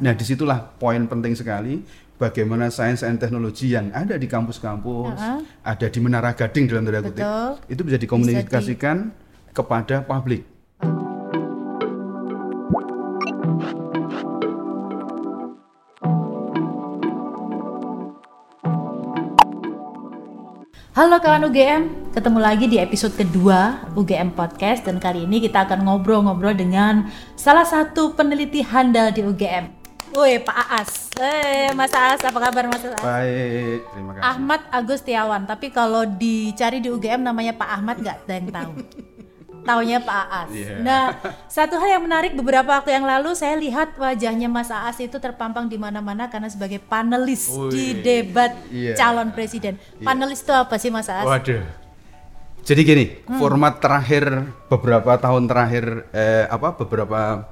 Nah, di situlah poin penting sekali bagaimana sains dan teknologi yang ada di kampus-kampus, Uh-uh. ada di Menara Gading dalam tanda kutip, itu bisa dikomunikasikan kepada publik. Halo kawan UGM, ketemu lagi di episode kedua UGM Podcast dan kali ini kita akan ngobrol-ngobrol dengan salah satu peneliti handal di UGM. Woi Pak Aas, eh Mas Aas apa kabar Mas Aas? Baik, terima kasih. Ahmad Agustiawan, tapi kalau dicari di UGM namanya Pak Ahmad nggak ada yang tahu. Taunya Pak Aas. Iya. Nah, satu hal yang menarik beberapa waktu yang lalu saya lihat wajahnya Mas Aas itu terpampang di mana-mana karena sebagai panelis di Wih, debat iya. calon presiden. Panelis itu apa sih Mas Aas? Waduh. Jadi gini, Hmm. format terakhir beberapa tahun terakhir eh, apa beberapa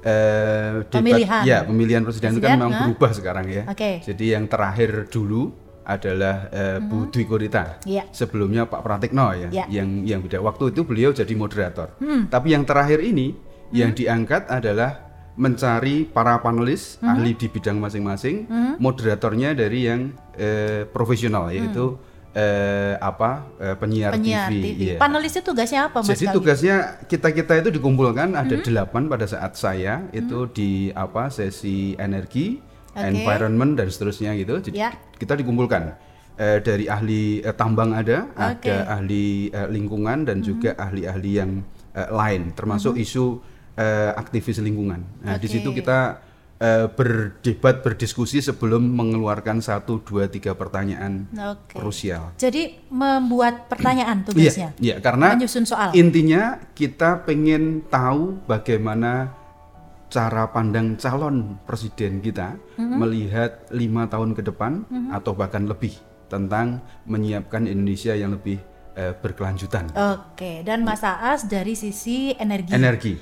eh, debat- Pemilihan. ya pemilihan presiden, itu kan Presiden, memang nah. berubah sekarang ya. Oke. Jadi yang terakhir dulu adalah eh, Bu Dwi Korita. Iya. Sebelumnya Pak Pratikno ya, Iya. yang yang beda waktu itu beliau jadi moderator. Hmm. Tapi yang terakhir ini yang diangkat adalah mencari para panelis Hmm. ahli di bidang masing-masing, moderatornya dari yang eh, profesional yaitu eh, apa eh, penyiar, Hmm. Penyiar TV. TV. iya. Panelisnya tugasnya apa Mas? Jadi kali? tugasnya kita kita itu dikumpulkan ada Hmm. delapan pada saat saya itu di apa sesi energi, Oke. environment dan seterusnya gitu. Jadi Ya. kita dikumpulkan eh, dari ahli eh, tambang ada. Hmm. ada ahli eh, lingkungan dan juga ahli-ahli yang eh, lain, termasuk isu eh, aktivis lingkungan. Nah di situ kita eh, berdebat berdiskusi sebelum mengeluarkan satu dua tiga pertanyaan Oke. krusial. Jadi membuat pertanyaan tugasnya. Iya, iya, karena Menyusun soal. intinya kita pengen tahu bagaimana cara pandang calon presiden kita Mm-hmm. melihat lima tahun ke depan atau bahkan lebih tentang menyiapkan Indonesia yang lebih eh, berkelanjutan. Oke, dan Mas Aas dari sisi energi. Energi,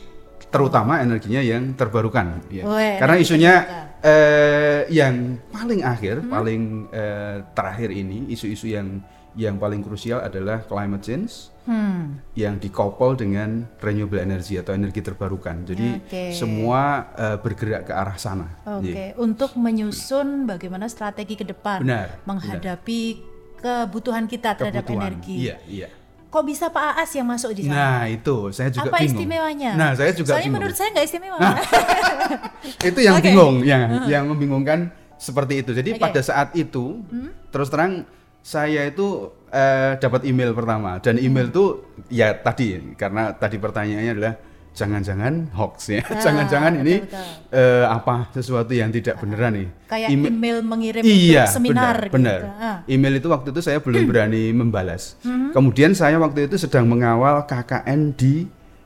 terutama energinya yang terbarukan. ya. Weh, Karena energi isunya eh, yang paling akhir, Hmm? paling eh, terakhir ini, isu-isu yang yang paling krusial adalah climate change Hmm. yang dikopol dengan renewable energy atau energi terbarukan. Jadi Oke. semua eh, bergerak ke arah sana. Oke, Iya. untuk menyusun bagaimana strategi ke depan Benar, menghadapi kebutuhan kita terhadap Kebutuhan. energi. Iya, iya. Kok bisa Pak Aas yang masuk di sana? Nah, itu saya juga Apa bingung. istimewanya? Nah, saya juga Soalnya bingung. menurut saya nggak istimewa. itu yang Oke. bingung, ya, yang membingungkan seperti itu. Jadi. Hmm? pada saat itu, terus terang saya itu eh, dapat email pertama dan email itu ya tadi karena tadi pertanyaannya adalah jangan-jangan hoax ya, Ah, jangan-jangan ini betul-betul. eh, apa sesuatu yang tidak beneran nih. Kayak Email- email mengirim iya, untuk seminar benar, benar. gitu. Ah. Email itu waktu itu saya belum berani membalas. Hmm. Kemudian saya waktu itu sedang mengawal KKN di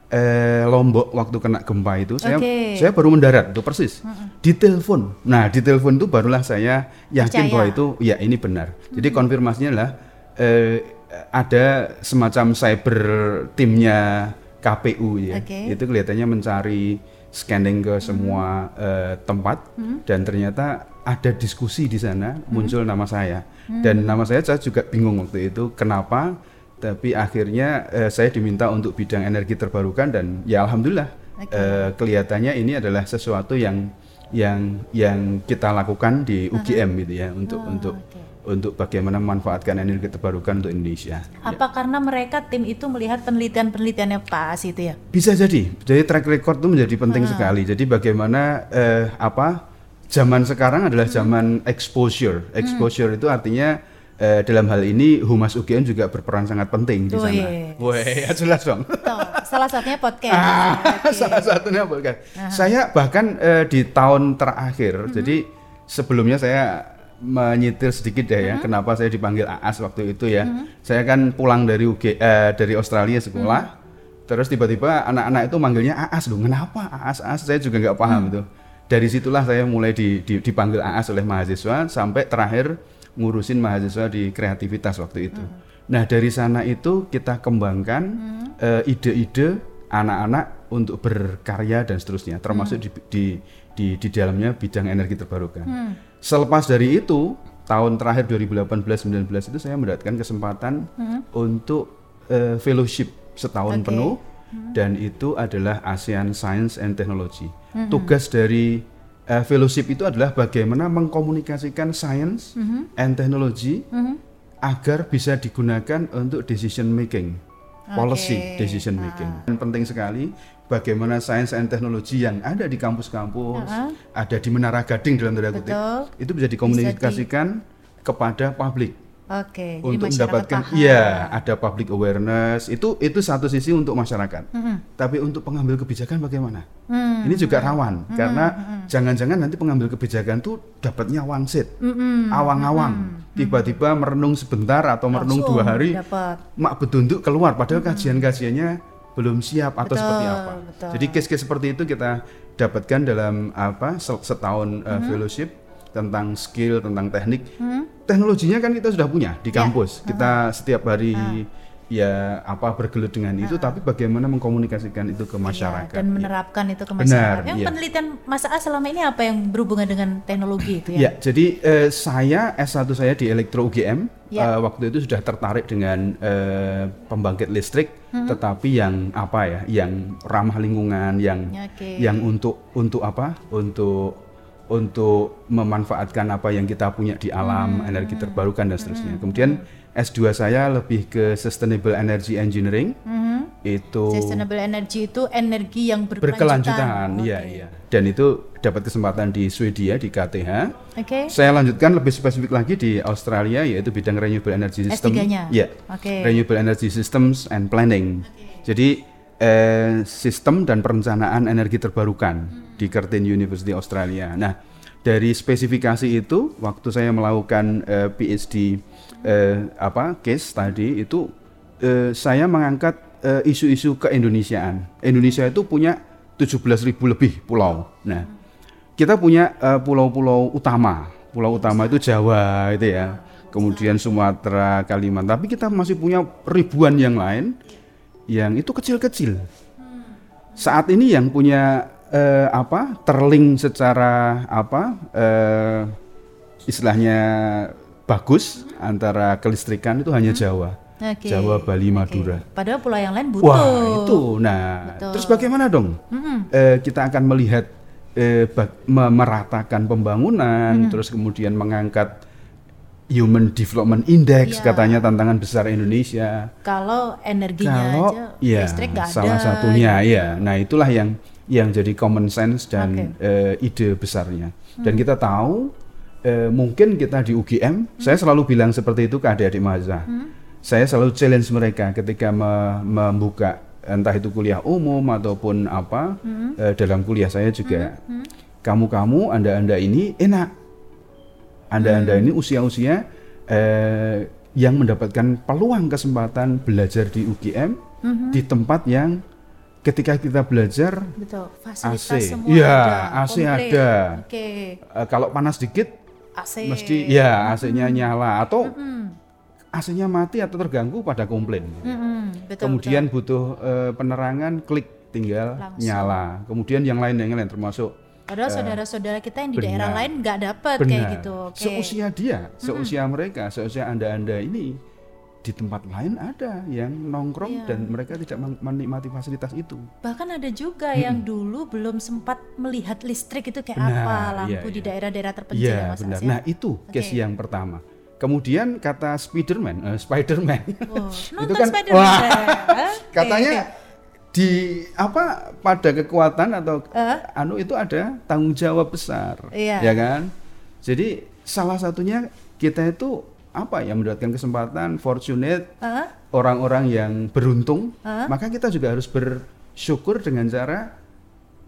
eh, Lombok waktu kena gempa itu. Saya Oke. saya baru mendarat itu persis. Di telepon. Nah, di telepon itu barulah saya yakin Percaya. bahwa itu ya ini benar. Jadi konfirmasinya adalah eh, ada semacam cyber timnya KPU ya. Oke. Itu kelihatannya mencari scanning ke semua eh, tempat dan ternyata ada diskusi di sana muncul nama saya dan nama saya saya juga bingung waktu itu kenapa tapi akhirnya eh, saya diminta untuk bidang energi terbarukan dan ya alhamdulillah Oke. eh, kelihatannya ini adalah sesuatu yang yang yang kita lakukan di UGM gitu ya untuk Oh, untuk oke. Untuk bagaimana memanfaatkan energi terbarukan untuk Indonesia. Apa karena mereka tim itu melihat penelitian-penelitiannya Pak Aas itu ya? Bisa jadi. Jadi track record itu menjadi penting Ah. sekali. Jadi bagaimana eh, apa zaman sekarang adalah Hmm. zaman exposure. Exposure itu artinya eh, dalam hal ini Humas UGM juga berperan sangat penting di sana. Wih, ya jelas dong. Tuh, salah satunya podcast. Ah, salah satunya bukan. Saya bahkan eh, di tahun terakhir, jadi sebelumnya saya menyitir sedikit deh ya, kenapa saya dipanggil AAS waktu itu ya. Saya kan pulang dari UG, eh, dari Australia sekolah, terus tiba-tiba anak-anak itu manggilnya AAS loh. Kenapa AAS? AAS saya juga nggak paham itu. Dari situlah saya mulai di- di- dipanggil AAS oleh mahasiswa sampai terakhir ngurusin mahasiswa di kreativitas waktu itu. Nah dari sana itu kita kembangkan eh, ide-ide anak-anak untuk berkarya dan seterusnya, termasuk di, di di di dalamnya bidang energi terbarukan. Selepas dari itu tahun terakhir 2018-19 itu saya mendapatkan kesempatan untuk eh, fellowship setahun Oke. penuh dan itu adalah ASEAN Science and Technology. Tugas dari eh, fellowship itu adalah bagaimana mengkomunikasikan science and technology agar bisa digunakan untuk decision making, policy decision making. Dan penting sekali bagaimana science and technology yang ada di kampus-kampus, ada di Menara Gading dalam tanda kutip, Betul. itu bisa dikomunikasikan kepada publik. Oke, jadi untuk mendapatkan paham. iya ada public awareness. Itu itu satu sisi untuk masyarakat. Mm-mm. tapi untuk pengambil kebijakan bagaimana? Hmm. ini juga rawan karena jangan-jangan nanti pengambil kebijakan tuh dapatnya wangsit awang-awang. Tiba-tiba merenung sebentar atau merenung Langsung dua hari dapat. mak betunduk keluar. Padahal kajian-kajiannya belum siap atau Betul, seperti apa betul. jadi case-case seperti itu kita dapatkan dalam apa se- setahun uh, fellowship tentang skill tentang teknik Hmm? teknologinya kan kita sudah punya di Ya. kampus. Kita setiap hari ya apa bergelut dengan itu, tapi bagaimana mengkomunikasikan itu ke masyarakat. Iya, dan menerapkan itu ke Benar, masyarakat. Yang iya. penelitian Mas A selama ini apa yang berhubungan dengan teknologi itu Ya, ya? jadi eh, saya S1 saya di Elektro UGM Ya. eh, waktu itu sudah tertarik dengan eh, pembangkit listrik, Hmm. tetapi yang apa ya, yang ramah lingkungan, yang Ya, Oke. yang untuk untuk apa? Untuk untuk memanfaatkan apa yang kita punya di alam, Hmm. energi terbarukan dan seterusnya. Kemudian S2 saya lebih ke Sustainable Energy Engineering. Mhm. Itu Sustainable energy itu energi yang berkelanjutan. berkelanjutan, iya Oke. iya. Dan itu dapat kesempatan di Swedia di KTH. Oke. Saya lanjutkan lebih spesifik lagi di Australia yaitu bidang renewable energy system. S3-nya? Ya. Oke. Renewable energy systems and planning. Jadi eh, sistem dan perencanaan energi terbarukan di Curtin University Australia. Nah, dari spesifikasi itu waktu saya melakukan eh, PhD eh, apa case tadi itu eh, saya mengangkat eh, isu-isu keindonesiaan. Indonesia itu punya 17.000 lebih pulau. Nah, kita punya eh, pulau-pulau utama. Pulau utama itu Jawa itu ya. Kemudian Sumatera, Kalimantan. Tapi kita masih punya ribuan yang lain yang itu kecil-kecil. Saat ini yang punya eh, apa? terlink secara apa? eh, istilahnya bagus antara kelistrikan itu hanya Jawa. Oke. Jawa, Bali, Madura. Padahal pulau yang lain butuh. Wah itu, nah Betul. terus bagaimana dong? Eh, kita akan melihat eh, bag- memeratakan pembangunan, terus kemudian mengangkat Human Development Index Iya. katanya tantangan besar Indonesia. Kalau energinya Kalau aja ya listrik nggak ada. salah satunya ya, nah itulah yang yang jadi common sense dan eh, ide besarnya. Dan Hmm. kita tahu eh, mungkin kita di UGM, saya selalu bilang seperti itu ke adik-adik mahasiswa. Hmm. Saya selalu challenge mereka ketika me- membuka entah itu kuliah umum ataupun apa Hmm. eh, dalam kuliah saya juga. Kamu-kamu, anda-anda ini enak. Anda-anda Hmm. ini usia-usia eh, yang mendapatkan peluang kesempatan belajar di UGM Hmm. di tempat yang ketika kita belajar Betul. Fasilitas AC. semua Iya, ada. AC komplit. ada. Oke. eh, kalau panas dikit AC. mesti ya AC-nya nyala atau Hmm. AC-nya mati atau terganggu pada komplain. Mm-mm, betul, Kemudian butuh eh, penerangan klik tinggal Langsung. nyala. Kemudian yang lain yang lain termasuk Padahal saudara-saudara kita yang di benar. daerah lain nggak dapat kayak gitu. Oke. seusia dia, seusia mereka, seusia anda-anda ini di tempat lain ada yang nongkrong Iya. dan mereka tidak men- menikmati fasilitas itu. Bahkan ada juga yang dulu belum sempat melihat listrik itu kayak Benar, apa lampu di iya. daerah-daerah terpencil ya Iya Mas benar. Ya? Nah itu case Oke. yang pertama. Kemudian kata Spiderman, eh, Spiderman, Oh, itu kan Spider-Man. wah, katanya di apa pada kekuatan atau Eh? anu itu ada tanggung jawab besar, Iya. ya kan? Jadi salah satunya kita itu apa ya mendapatkan kesempatan fortunate Hah? orang-orang yang beruntung, Hah? maka kita juga harus bersyukur dengan cara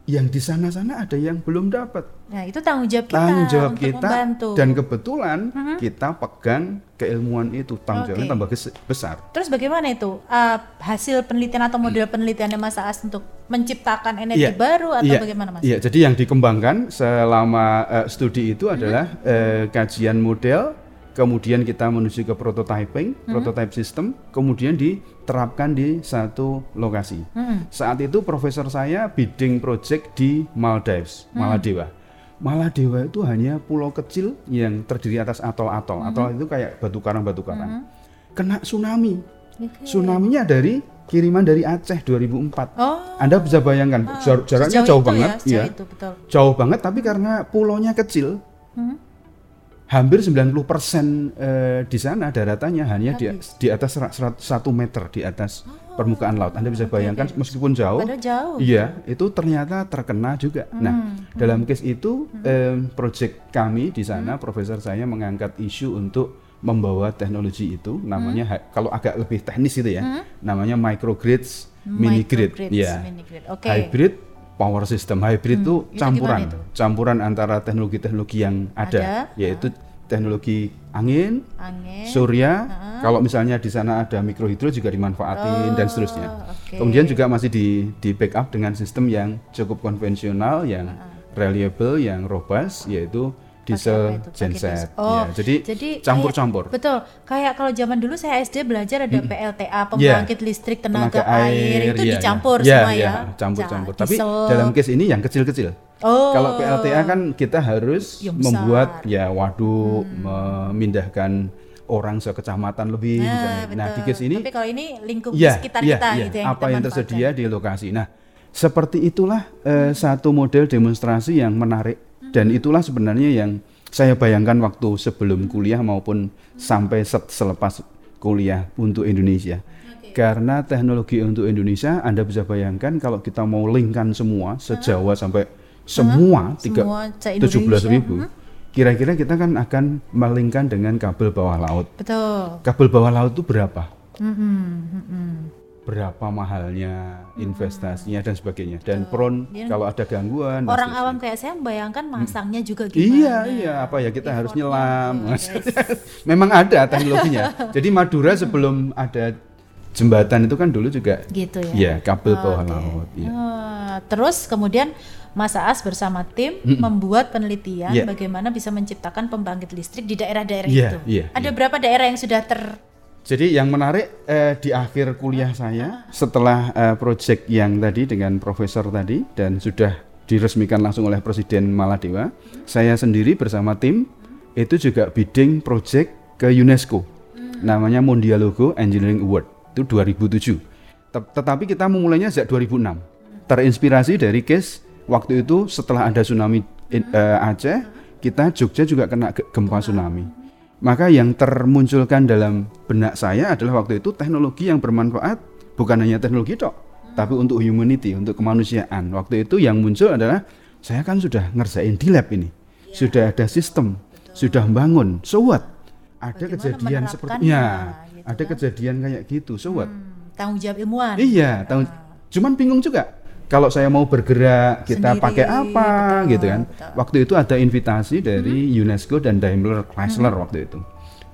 yang di sana-sana ada yang belum dapat Nah, itu tanggung jawab kita tanggung jawab untuk kita membantu. dan kebetulan kita pegang keilmuan itu tanggung jawabnya Oke. tambah besar. Terus bagaimana itu uh, hasil penelitian atau model penelitiannya Mas Aas untuk menciptakan energi Iya. baru atau Iya, bagaimana Mas? Iya, jadi yang dikembangkan selama eh, studi itu adalah eh, kajian model, kemudian kita menuju ke prototyping, prototype system, kemudian diterapkan di satu lokasi. Mm-mm. Saat itu profesor saya bidding project di Maldives, Maladewa. Maladewa itu hanya pulau kecil yang terdiri atas atol-atol. Atol itu kayak batu karang-batu karang. Kena tsunami. Oke. Tsunami-nya dari kiriman dari Aceh 2004. Oh, Anda bisa bayangkan jar- jaraknya jauh itu banget, ya, sejauh ya. itu betul. Jauh banget tapi karena pulaunya kecil, Hmm. Hampir 90% eh, di sana daratannya hanya di, di atas sera- serat- satu meter di atas permukaan laut. Anda bisa bayangkan meskipun jauh, Padahal jauh. iya itu ternyata terkena juga. Nah, dalam case itu em, project kami di sana, profesor saya mengangkat isu untuk membawa teknologi itu, namanya hi- kalau agak lebih teknis itu ya, namanya microgrids, mini grid, ya mini grid. Oke. hybrid power system. Hybrid itu itu campuran, itu? campuran antara teknologi-teknologi yang ada, Ada, yaitu teknologi angin, Angin. surya. Kalau misalnya di sana ada mikrohidro juga dimanfaatin dan seterusnya. Oh, oke. Kemudian juga masih di di backup dengan sistem yang cukup konvensional, yang reliable, yang robust, yaitu diesel genset. Oh, Ya, jadi, jadi campur-campur. kayak- betul. Kayak kalau zaman dulu saya SD belajar ada PLTA, pembangkit listrik tenaga, air, itu iya, dicampur iya. semua Iya, ya. iya, campur-campur. Ja- Tapi dalam case ini yang kecil-kecil. Oh. Kalau PLTA kan kita harus Yang besar. Hmm. membuat ya waduk, memindahkan orang sekecamatan lebih Nah, misalnya. Nah, di case ini Tapi kalau ini lingkup ya, di sekitar ya, kita ya, gitu yang apa kita yang tersedia di lokasi. Nah, seperti itulah eh, satu model demonstrasi yang menarik dan itulah sebenarnya yang saya bayangkan waktu sebelum kuliah maupun sampai set- selepas kuliah untuk Indonesia. Karena teknologi untuk Indonesia, Anda bisa bayangkan kalau kita mau linkkan semua sejawa sampai semua tiga tujuh belas ribu, kira-kira kita kan akan melingkan dengan kabel bawah laut. Betul. Kabel bawah laut itu berapa? Mm-mm, mm-mm. Berapa mahalnya investasinya dan sebagainya dan prone kalau ada gangguan Orang awam kayak saya membayangkan masangnya juga gimana. iya iya apa ya kita harus nyelam memang ada teknologinya jadi Madura sebelum ada jembatan itu kan dulu juga Gitu ya. ya kabel bawah Oke. laut ya. Terus kemudian Mas Aas bersama tim membuat penelitian Iya. bagaimana bisa menciptakan pembangkit listrik di daerah-daerah Iya, itu. iya, Ada berapa daerah yang sudah ter Jadi yang menarik eh, di akhir kuliah saya setelah eh, project yang tadi dengan profesor tadi dan sudah diresmikan langsung oleh Presiden Maladewa, saya sendiri bersama tim itu juga bidding project ke UNESCO. Namanya Mondialogo Engineering Award. Itu 2007. Tet- Tetapi kita memulainya sejak 2006. Terinspirasi dari case waktu itu setelah ada tsunami in- eh, Aceh, kita Jogja juga kena ge- gempa tsunami. Maka yang termunculkan dalam benak saya adalah waktu itu teknologi yang bermanfaat bukan hanya teknologi tok, tapi untuk humanity, untuk kemanusiaan. Waktu itu yang muncul adalah saya kan sudah ngerjain di lab ini, sudah ada sistem, sudah bangun, so what? Ada Bagaimana kejadian seperti ya, gitu ada kejadian kayak gitu, so what? hmm, tanggung jawab ilmuwan? Iya, tahu. Cuman bingung juga. Kalau saya mau bergerak, kita Sendiri, pakai apa, betul, gitu kan? betul. Waktu itu ada invitasi dari UNESCO dan Daimler Chrysler waktu itu.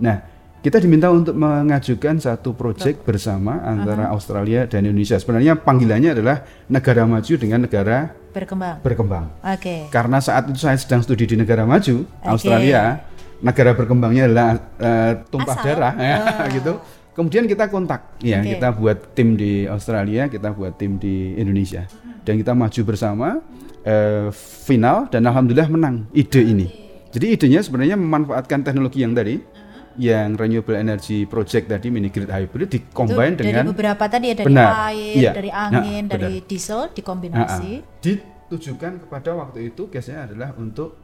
Nah, kita diminta untuk mengajukan satu proyek bersama antara Australia dan Indonesia. Sebenarnya panggilannya adalah negara maju dengan negara Berkembang. berkembang. Oke. Karena saat itu saya sedang studi di negara maju, Australia, negara berkembangnya adalah eh, tumpah Asal. darah, ya, gitu. Kemudian kita kontak, ya Oke. kita buat tim di Australia, kita buat tim di Indonesia, dan kita maju bersama eh, final dan alhamdulillah menang ide ini. Jadi idenya sebenarnya memanfaatkan teknologi yang tadi, yang renewable energy project tadi mini grid hybrid dikombin dengan dari beberapa tadi ya dari Benar, air, iya. dari Nah, angin, benar. dari diesel dikombinasi. Ah, ah. ditujukan kepada waktu itu case-nya adalah untuk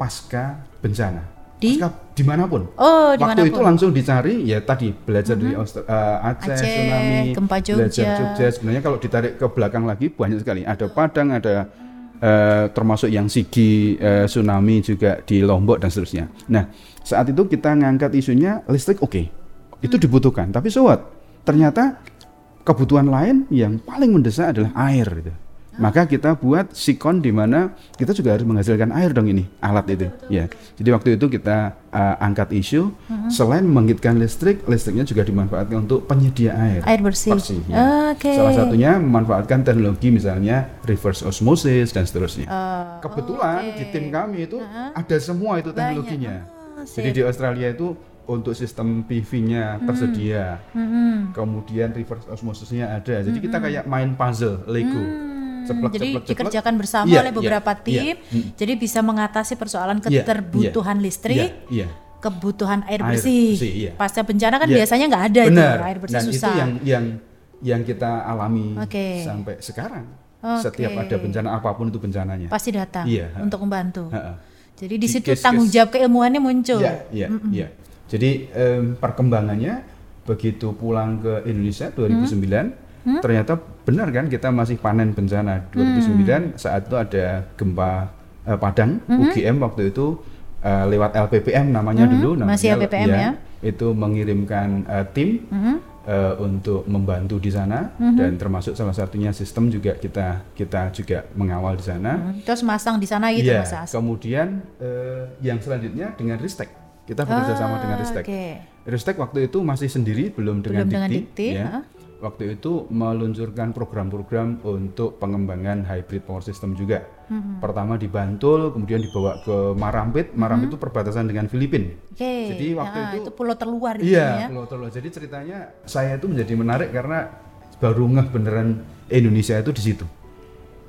pasca bencana. Di? Pasca di mana pun. Oh, waktu di mana pun. itu langsung dicari ya tadi belajar dari Austra- eh, Aceh, Aceh, tsunami, gempa belajar Jogja. Jogja. Sebenarnya kalau ditarik ke belakang lagi banyak sekali. Ada Padang, ada eh, termasuk yang Sigi, eh, tsunami juga di Lombok dan seterusnya. Nah, saat itu kita ngangkat isunya listrik oke. Itu dibutuhkan, tapi so what? Ternyata kebutuhan lain yang paling mendesak adalah air gitu. Maka kita buat sikon di mana kita juga harus menghasilkan air dong ini alat itu. Ya. Jadi waktu itu kita uh, angkat isu selain membangkitkan listrik, listriknya juga dimanfaatkan untuk penyedia air. Air bersih. Bersih, ya. Oke. Salah satunya memanfaatkan teknologi misalnya reverse osmosis dan seterusnya. Eh, Kebetulan oke. di tim kami itu ada semua itu teknologinya. Ah, Jadi di Australia itu untuk sistem PV-nya tersedia. Mm-mm. Kemudian reverse osmosisnya ada. Jadi kita kayak main puzzle Lego. Ceplok, Hmm, Jadi ceplok, ceplok. dikerjakan bersama Iya, oleh iya, beberapa iya. tim. Hmm. Jadi bisa mengatasi persoalan Iya, keterbutuhan iya, listrik Iya, iya. kebutuhan air Air bersih. bersih, iya. Pasca bencana kan Iya. biasanya nggak ada itu air bersih Dan susah. itu yang yang yang kita alami Oke. sampai sekarang. Oke. Setiap ada bencana apa pun itu bencananya. Pasti datang Iya. untuk membantu. Ha-ha. Jadi di Di situ case-case- tanggung jawab keilmuannya muncul. Iya, iya, iya. Jadi em, perkembangannya begitu pulang ke Indonesia 2009 Hmm? Ternyata benar kan kita masih panen bencana 2009 saat itu ada gempa eh, Padang Hmm? UGM waktu itu eh, lewat LPPM namanya dulu namanya masih LPPM ya. itu mengirimkan eh, tim Mhm. eh, untuk membantu di sana dan termasuk salah satunya sistem juga kita kita juga mengawal di sana. Hmm, Terus masang di sana gitu Iya, Mas As. kemudian eh, yang selanjutnya dengan Ristek. Kita bekerja sama dengan Ah, Ristek. Oke. Ristek waktu itu masih sendiri, belum dengan Belum dengan Dikti. Dikti, ya. ha. Waktu itu meluncurkan program-program untuk pengembangan hybrid power system juga. Hmm. Pertama di Bantul, kemudian dibawa ke Marampit. Marampit itu perbatasan dengan Filipina. Oke. Jadi waktu Nah, itu- pulau terluar Iya, ya. Pulau Tolo. Jadi ceritanya saya itu menjadi menarik karena baru ngeh beneran Indonesia itu di situ.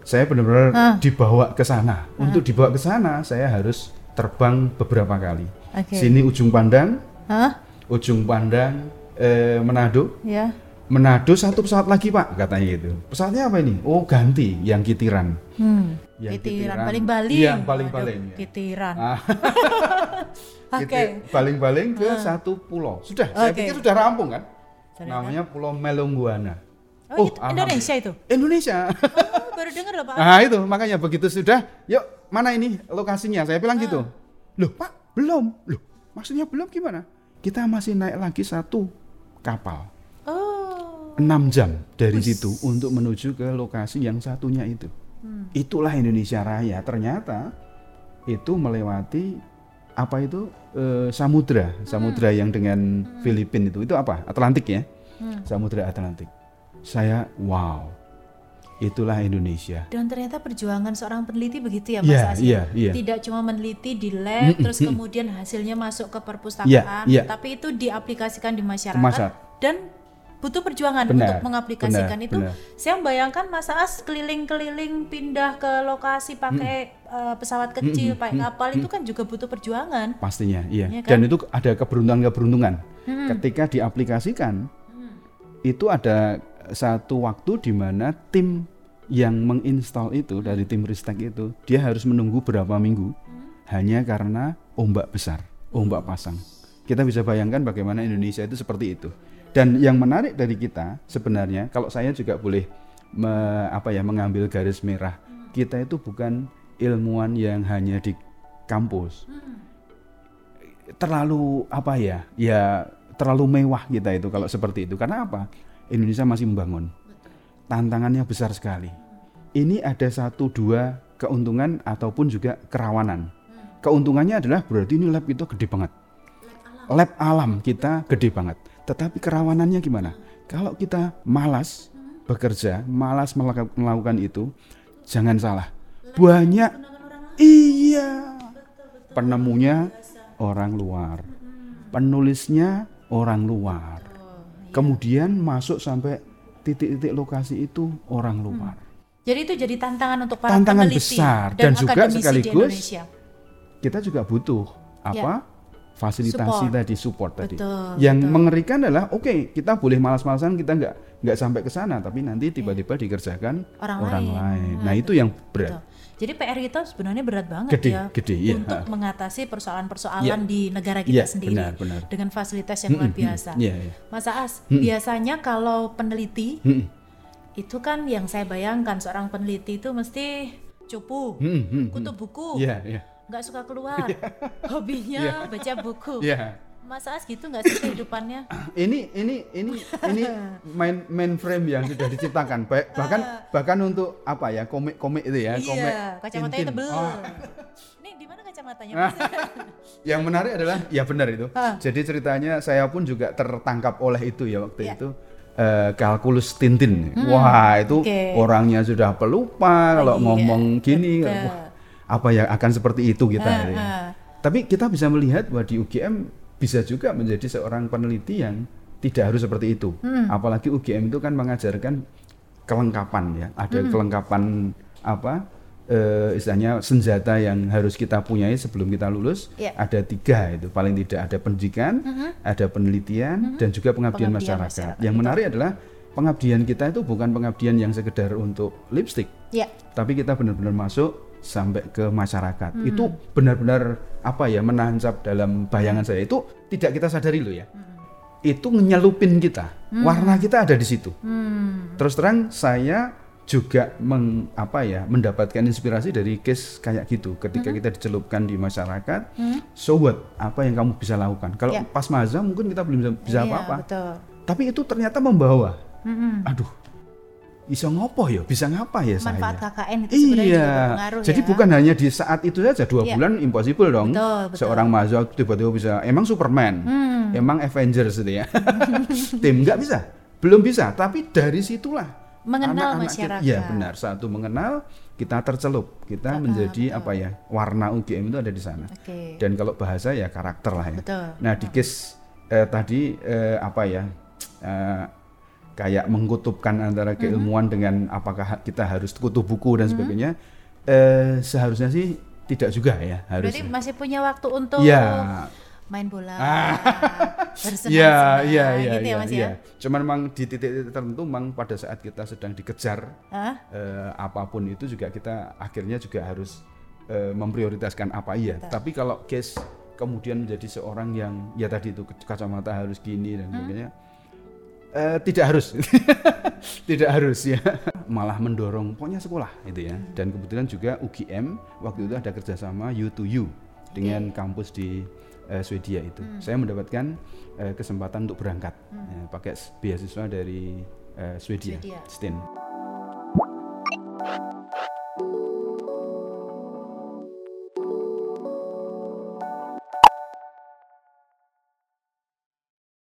Saya benar-benar Ah. dibawa ke sana. Untuk dibawa ke sana, saya harus terbang beberapa kali. Oke. Sini ujung pandang, Hah? ujung pandang eh, Manado. Ya. Manado satu pesawat lagi pak, katanya gitu. Pesawatnya apa ini? Oh ganti, yang kitiran. Hmm. Yang Kitiran, kitiran. baling-baling. Iya, baling-baling, Waduh, ya. Kitiran. Ah, Oke. Kiti- baling-baling ke satu pulau. Sudah, saya Oke. pikir sudah rampung kan? Ternyata. Namanya Pulau Melongguana. Oh, itu alhamdulillah. Indonesia itu. Indonesia. Oh, baru dengar loh Pak. nah itu makanya begitu sudah, yuk mana ini lokasinya? Saya bilang gitu. Ah. Loh Pak, belum. Loh, maksudnya belum gimana? Kita masih naik lagi satu kapal. Oh. 6 jam dari situ untuk menuju ke lokasi yang satunya itu. Hmm. Itulah Indonesia Raya. Ternyata itu melewati apa itu eh, samudra, samudra yang dengan Filipina itu itu apa? Atlantik ya, Hmm. samudra Atlantik. Saya wow, itulah Indonesia. Dan ternyata perjuangan seorang peneliti begitu ya Mas Iya, Asyik? iya, iya. Tidak cuma meneliti di lab, terus kemudian hasilnya masuk ke perpustakaan, Iya, iya. tapi itu diaplikasikan di masyarakat, Masyarakat. dan butuh perjuangan Benar, untuk mengaplikasikan benar, itu. benar. Saya membayangkan Mas As keliling-keliling pindah ke lokasi pakai eh, pesawat kecil, pakai kapal itu kan juga butuh perjuangan. Pastinya, iya. Iya kan? Dan itu ada keberuntungan-keberuntungan. Ketika diaplikasikan, itu ada satu waktu di mana tim yang menginstal itu dari tim Ristek itu, dia harus menunggu berapa minggu hanya karena ombak besar, ombak pasang. Kita bisa bayangkan bagaimana Indonesia itu seperti itu. Dan yang menarik dari kita sebenarnya, kalau saya juga boleh me- apa ya mengambil garis merah, kita itu bukan ilmuwan yang hanya di kampus. Terlalu apa ya ya terlalu mewah kita itu kalau seperti itu. Karena apa? Indonesia masih membangun. Tantangannya besar sekali. Ini ada satu dua keuntungan ataupun juga kerawanan. Keuntungannya adalah berarti ini lab itu gede banget. Lab alam kita gede banget tetapi kerawanannya gimana? Kalau kita malas bekerja malas melakukan itu jangan salah. Banyak iya. Penemunya orang luar, penulisnya orang luar, kemudian masuk sampai titik-titik lokasi itu orang luar. Jadi itu jadi tantangan untuk para Tantangan peneliti besar. dan, dan juga akademisi di sekaligus Indonesia. Kita juga butuh apa? Fasilitasi Support. tadi, support tadi. Betul, Yang betul. mengerikan adalah, oke, kita boleh malas-malasan, kita nggak nggak sampai ke sana, tapi nanti tiba-tiba dikerjakan Orang orang, lain. lain. Nah, Nah itu yang berat. Betul. Jadi PR kita sebenarnya berat banget Gede, ya gede, iya. untuk Ha. mengatasi persoalan-persoalan di negara kita Iya, sendiri benar, benar. dengan fasilitas yang luar biasa. Iya, iya. Mas Aas, biasanya kalau peneliti Mm-mm. itu kan yang saya bayangkan seorang peneliti itu mesti cupu, kutub buku, Iya, iya. Nggak suka keluar, hobinya baca buku. Iya. Mas Aas gitu nggak sih kehidupannya? ini ini ini ini main mainframe yang sudah diciptakan Ba- bahkan bahkan untuk apa ya komik komik itu ya komik iya, kacamatanya Tintin. tebel. Oh, Nih di mana kacamatanya? Ah. Yang menarik adalah ya benar itu Ah. jadi ceritanya saya pun juga tertangkap oleh itu ya waktu Iya. itu eh, kalkulus Tintin wah itu Hmm, oke. orangnya sudah pelupa kalau Iya, ngomong gini betul. wah, apa yang akan seperti itu kita Ah, ya. tapi kita bisa melihat bahwa di UGM bisa juga menjadi seorang peneliti yang tidak harus seperti itu. Hmm. Apalagi UGM itu kan mengajarkan kelengkapan ya, ada Hmm. kelengkapan apa eh, istilahnya senjata yang harus kita punyai sebelum kita lulus Ya. ada tiga itu paling tidak ada pendidikan, ada penelitian dan juga pengabdian, Pengabdian masyarakat. masyarakat, Yang itu. menarik adalah pengabdian kita itu bukan pengabdian yang sekedar untuk lipstick, Ya. tapi kita benar-benar masuk sampai ke masyarakat. Itu benar-benar apa ya menancap dalam bayangan saya itu tidak kita sadari loh ya. Itu nyelupin kita. Warna kita ada di situ. Hmm. Terus terang saya juga meng, apa ya mendapatkan inspirasi dari case kayak gitu ketika kita dicelupkan di masyarakat so what apa yang kamu bisa lakukan kalau Ya. pas maza mungkin kita belum bisa, Iya, apa-apa Betul. tapi itu ternyata membawa Mm-mm. aduh bisa ngopo ya bisa ngapa ya Manfaat saya KKN itu sebenarnya iya juga berpengaruh jadi ya. bukan hanya di saat itu saja dua Iya. bulan impossible dong Betul, betul. seorang mahasiswa tiba-tiba bisa emang Superman Hmm. emang Avengers itu ya tim nggak bisa belum bisa tapi dari situlah Mengenal anak-anak masyarakat. kita- iya benar satu mengenal kita tercelup kita menjadi apa ya warna UGM itu ada di sana Oke. dan kalau bahasa ya karakter lah ya Betul. Nah di case eh, tadi eh, apa ya eh, kayak mengkutupkan antara keilmuan dengan apakah kita harus kutu buku dan sebagainya eh, seharusnya sih tidak juga ya Berarti harusnya. masih punya waktu untuk Ya, main bola, Ah. bersenang-senang, ya, ya, ya, gitu ya ya, Mas ya. ya. Cuman memang di titik-titik tertentu, memang pada saat kita sedang dikejar Hah? eh, apa pun itu juga kita akhirnya juga harus eh, memprioritaskan apa iya. Tapi kalau case kemudian menjadi seorang yang ya tadi itu kacamata harus gini dan sebagainya, eh, tidak harus, tidak harus ya. Malah mendorong pokoknya sekolah itu ya. Dan kebetulan juga UGM waktu itu ada kerjasama U to U dengan kampus di eh, Swedia itu. Saya mendapatkan eh, kesempatan untuk berangkat ya, pakai beasiswa dari eh, Swedia, Swedia. STIN.